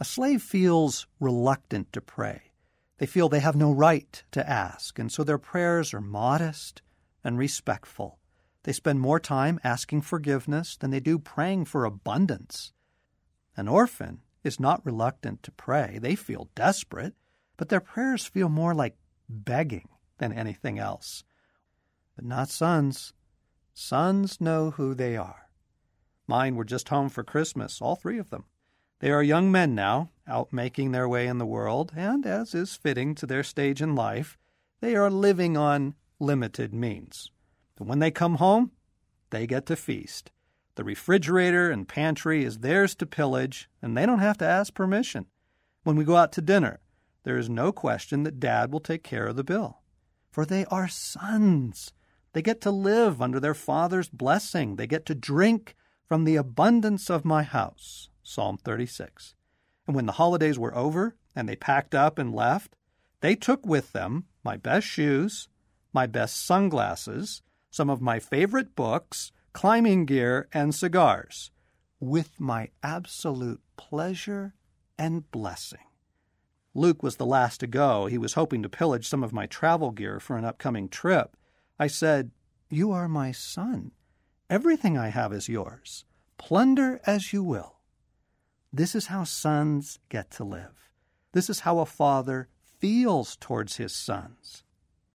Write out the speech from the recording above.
A slave feels reluctant to pray. They feel they have no right to ask, and so their prayers are modest and respectful. They spend more time asking forgiveness than they do praying for abundance. An orphan is not reluctant to pray. They feel desperate, but their prayers feel more like begging than anything else. But not sons. Sons know who they are. Mine were just home for Christmas, all three of them. They are young men now, out making their way in the world, and, as is fitting to their stage in life, they are living on limited means. And when they come home, they get to feast. The refrigerator and pantry is theirs to pillage, and they don't have to ask permission. When we go out to dinner, there is no question that Dad will take care of the bill. For they are sons. They get to live under their father's blessing. They get to drink from the abundance of my house. Psalm 36. And when the holidays were over and they packed up and left, they took with them my best shoes, my best sunglasses, some of my favorite books, climbing gear, and cigars, with my absolute pleasure and blessing. Luke was the last to go. He was hoping to pillage some of my travel gear for an upcoming trip. I said, You are my son. Everything I have is yours. Plunder as you will. This is how sons get to live. This is how a father feels towards his sons.